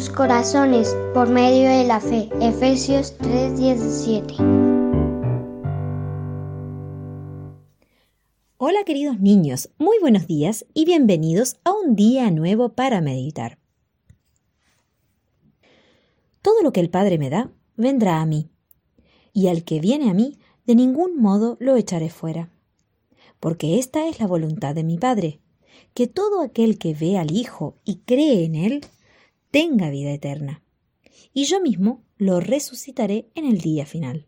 sus corazones por medio de la fe. Efesios 3:17. Hola queridos niños, muy buenos días y bienvenidos a un día nuevo para meditar. Todo lo que el Padre me da, vendrá a mí, y al que viene a mí, de ningún modo lo echaré fuera. Porque esta es la voluntad de mi Padre, que todo aquel que ve al Hijo y cree en Él, tenga vida eterna. Y yo mismo lo resucitaré en el día final.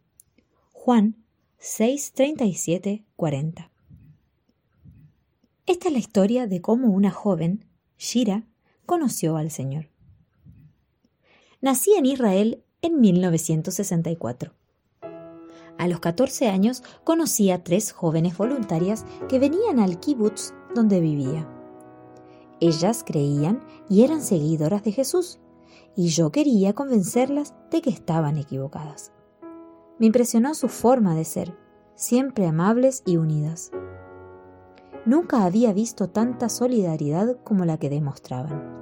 Juan 6, 37, 40. Esta es la historia de cómo una joven, Shira, conoció al Señor. Nací en Israel en 1964. A los 14 años conocí a tres jóvenes voluntarias que venían al kibutz donde vivía. Ellas creían y eran seguidoras de Jesús, y yo quería convencerlas de que estaban equivocadas. Me impresionó su forma de ser, siempre amables y unidas. Nunca había visto tanta solidaridad como la que demostraban.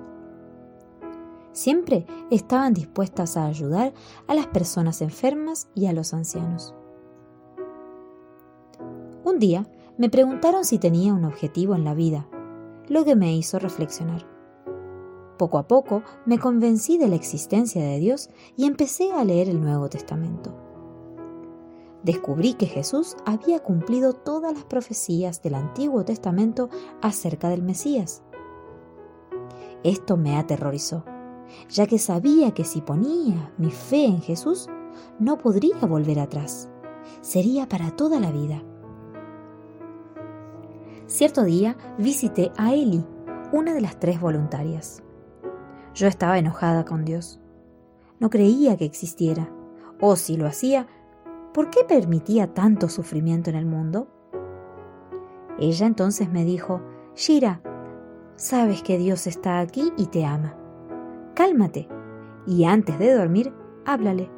Siempre estaban dispuestas a ayudar a las personas enfermas y a los ancianos. Un día me preguntaron si tenía un objetivo en la vida, lo que me hizo reflexionar. Poco a poco me convencí de la existencia de Dios y empecé a leer el Nuevo Testamento. Descubrí que Jesús había cumplido todas las profecías del Antiguo Testamento acerca del Mesías. Esto me aterrorizó, ya que sabía que si ponía mi fe en Jesús, no podría volver atrás. Sería para toda la vida. Cierto día visité a Eli, una de las tres voluntarias. Yo estaba enojada con Dios. No creía que existiera, o si lo hacía, ¿por qué permitía tanto sufrimiento en el mundo? Ella entonces me dijo, Shira, sabes que Dios está aquí y te ama. Cálmate y antes de dormir, háblale.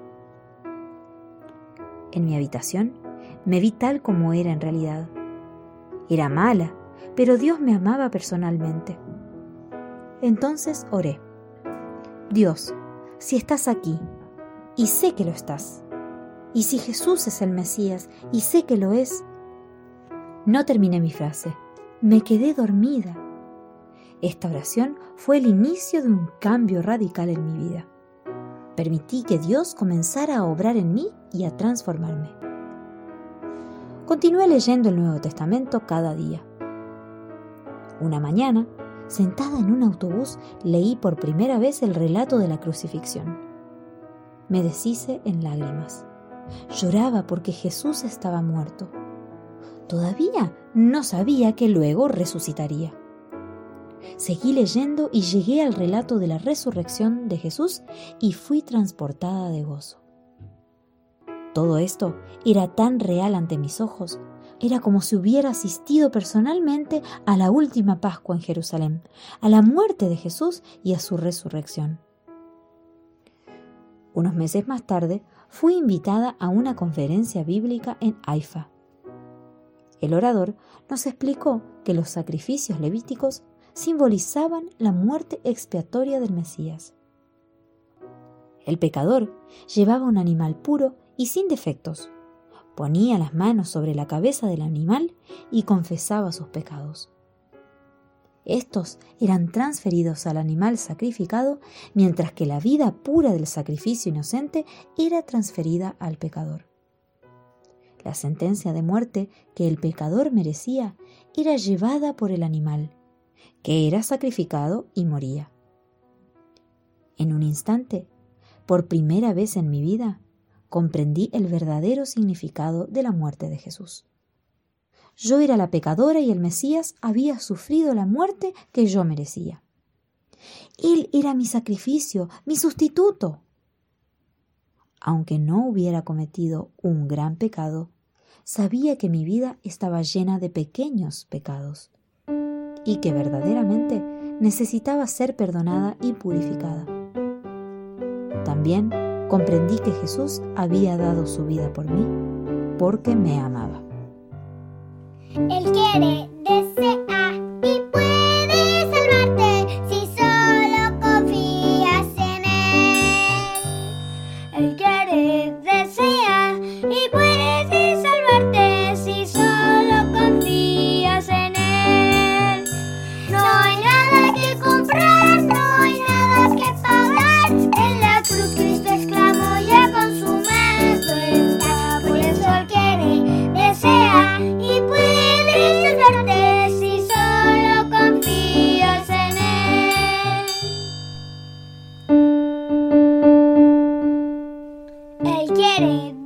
En mi habitación me vi tal como era en realidad. Era mala, pero Dios me amaba personalmente. Entonces oré. Dios, si estás aquí, y sé que lo estás, y si Jesús es el Mesías, y sé que lo es, no terminé mi frase, me quedé dormida. Esta oración fue el inicio de un cambio radical en mi vida. Permití que Dios comenzara a obrar en mí y a transformarme. Continué leyendo el Nuevo Testamento cada día. Una mañana, sentada en un autobús, leí por primera vez el relato de la crucifixión. Me deshice en lágrimas. Lloraba porque Jesús estaba muerto. Todavía no sabía que luego resucitaría. Seguí leyendo y llegué al relato de la resurrección de Jesús y fui transportada de gozo. Todo esto era tan real ante mis ojos. Era como si hubiera asistido personalmente a la última Pascua en Jerusalén, a la muerte de Jesús y a su resurrección. Unos meses más tarde fui invitada a una conferencia bíblica en Haifa. El orador nos explicó que los sacrificios levíticos simbolizaban la muerte expiatoria del Mesías. El pecador llevaba un animal puro y sin defectos. Ponía las manos sobre la cabeza del animal y confesaba sus pecados. Estos eran transferidos al animal sacrificado, mientras que la vida pura del sacrificio inocente era transferida al pecador. La sentencia de muerte que el pecador merecía era llevada por el animal, que era sacrificado y moría. En un instante, por primera vez en mi vida, comprendí el verdadero significado de la muerte de Jesús. Yo era la pecadora y el Mesías había sufrido la muerte que yo merecía. Él era mi sacrificio, mi sustituto. Aunque no hubiera cometido un gran pecado, sabía que mi vida estaba llena de pequeños pecados y que verdaderamente necesitaba ser perdonada y purificada. También comprendí que Jesús había dado su vida por mí porque me amaba. Él quiere get it.